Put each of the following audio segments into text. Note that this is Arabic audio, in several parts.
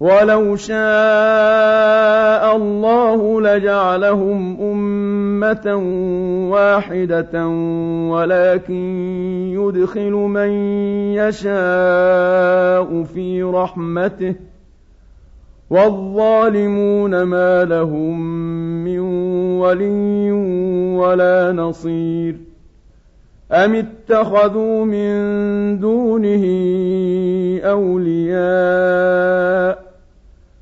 ولو شاء الله لجعلهم أمة واحدة ولكن يدخل من يشاء في رحمته. والظالمون ما لهم من ولي ولا نصير. أم اتخذوا من دونه أولياء؟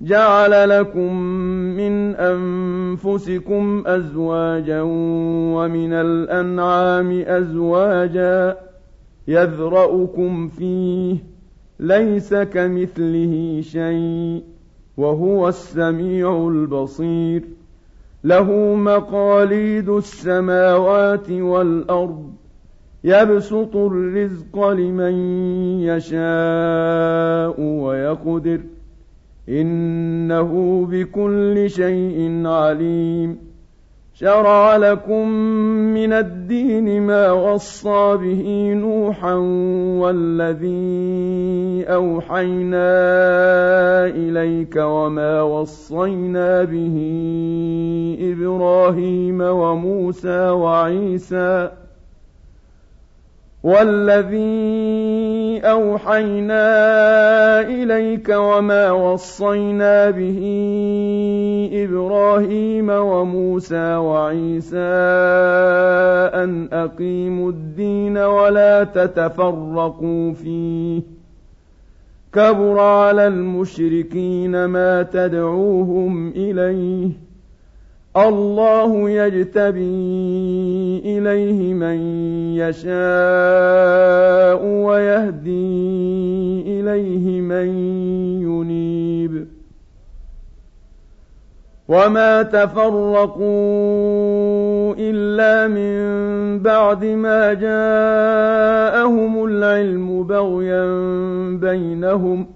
جعل لكم من أنفسكم أزواجا ومن الأنعام أزواجا يذرأكم فيه ليس كمثله شيء وهو السميع البصير. له مقاليد السماوات والأرض يبسط الرزق لمن يشاء ويقدر. إنه بكل شيء عليم. شرع لكم من الدين ما وصى به نوحا والذي أوحينا إليك وما وصينا به إبراهيم وموسى وعيسى والذي أوحينا إليك وما وصينا به إبراهيم وموسى وعيسى أن أقيموا الدين ولا تتفرقوا فيه. كبر على المشركين ما تدعوهم إليه. الله يجتبي إليه من يشاء ويهدي إليه من ينيب. وما تفرقوا إلا من بعد ما جاءهم العلم بغيا بينهم ۖ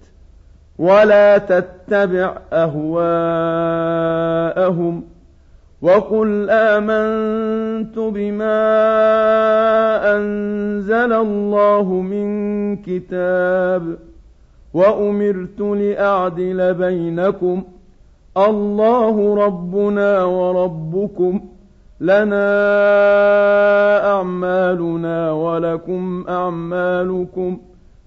ولا تتبع أهواءهم وقل آمنت بما أنزل الله من كتاب وأمرت لأعدل بينكم الله ربنا وربكم لنا أعمالنا ولكم أعمالكم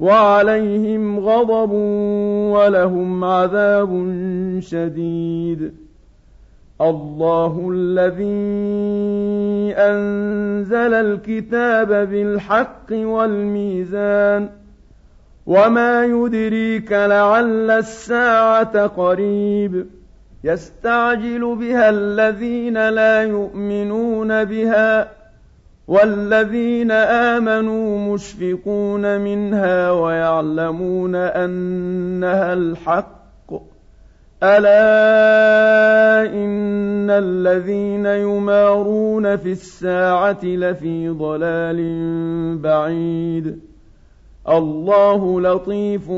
وعليهم غضب ولهم عذاب شديد الله الذي أنزل الكتاب بالحق والميزان وما يدريك لعل الساعة قريب يستعجل بها الذين لا يؤمنون بها والذين آمنوا مشفقون منها ويعلمون أنها الحق. ألا إن الذين يمارون في الساعة لفي ضلال بعيد. الله لطيف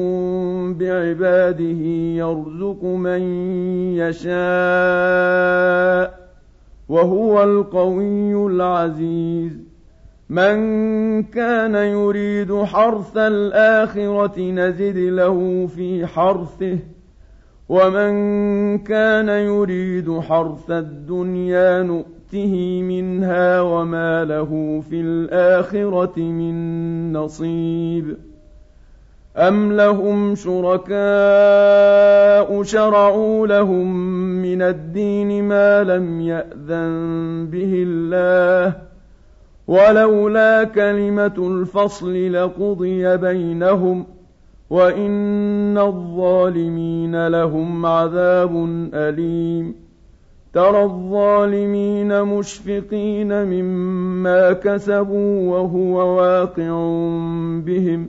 بعباده يرزق من يشاء. وهو القوي العزيز. من كان يريد حرث الآخرة نزد له في حرثه ومن كان يريد حرث الدنيا نؤته منها وما له في الآخرة من نصيب. أم لهم شركاء شرعوا لهم من الدين ما لم يأذن به الله ولولا كلمة الفصل لقضي بينهم ۖ وإن الظالمين لهم عذاب أليم ترى الظالمين مشفقين مما كسبوا وهو واقع بهم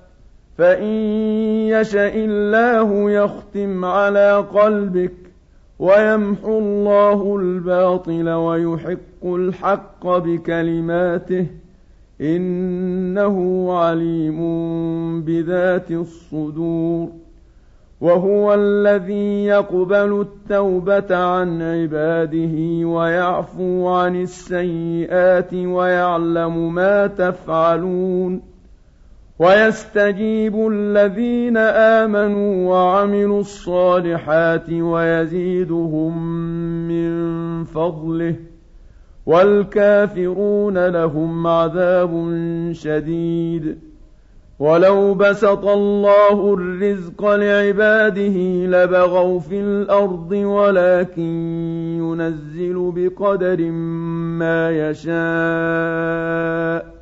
فإن يشأ الله يختم على قلبك ويمحو الله الباطل ويحق الحق بكلماته إنه عليم بذات الصدور وهو الذي يقبل التوبة عن عباده ويعفو عن السيئات ويعلم ما تفعلون ويستجيب الذين آمنوا وعملوا الصالحات ويزيدهم من فضله والكافرون لهم عذاب شديد. ولو بسط الله الرزق لعباده لبغوا في الأرض ولكن ينزل بقدر ما يشاء.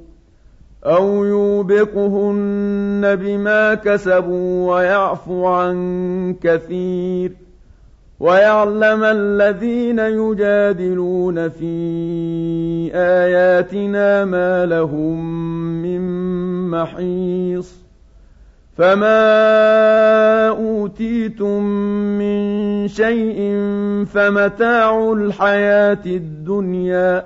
أو يوبقهن بما كسبوا ويعفو عن كثير ويعلم الذين يجادلون في آياتنا ما لهم من محيص فما أوتيتم من شيء فمتاع الحياة الدنيا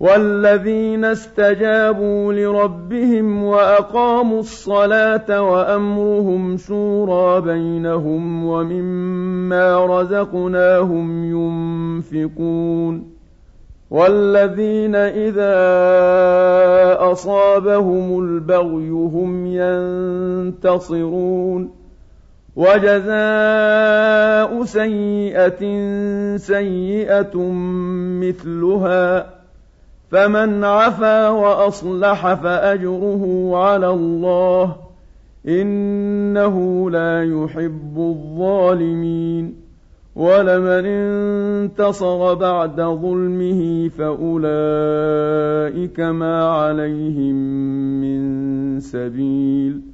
والذين استجابوا لربهم وأقاموا الصلاة وأمرهم شورى بينهم ومما رزقناهم ينفقون والذين إذا أصابهم البغي هم ينتصرون وجزاء سيئة سيئة مثلها فمن عفا وأصلح فأجره على الله إنه لا يحب الظالمين ولمن انتصر بعد ظلمه فأولئك ما عليهم من سبيل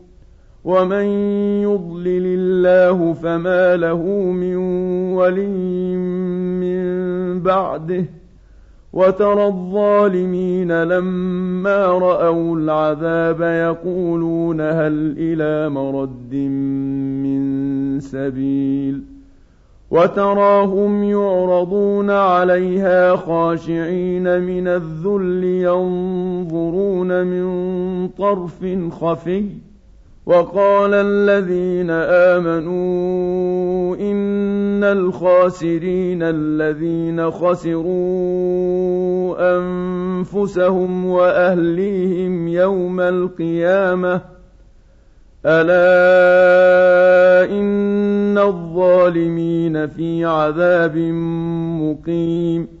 ومن يضلل الله فما له من ولي من بعده وترى الظالمين لما راوا العذاب يقولون هل إلى مرد من سبيل وتراهم يعرضون عليها خاشعين من الذل ينظرون من طرف خفي وقال الذين آمنوا إن الخاسرين الذين خسروا أنفسهم وأهليهم يوم القيامة ألا إن الظالمين في عذاب مقيم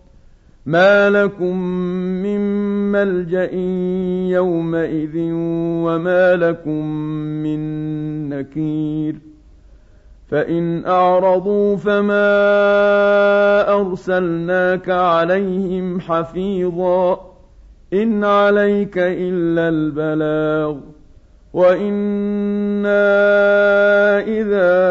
ما لكم من ملجا يومئذ وما لكم من نكير فان اعرضوا فما ارسلناك عليهم حفيظا ان عليك الا البلاغ وَإِنَّا إِذَا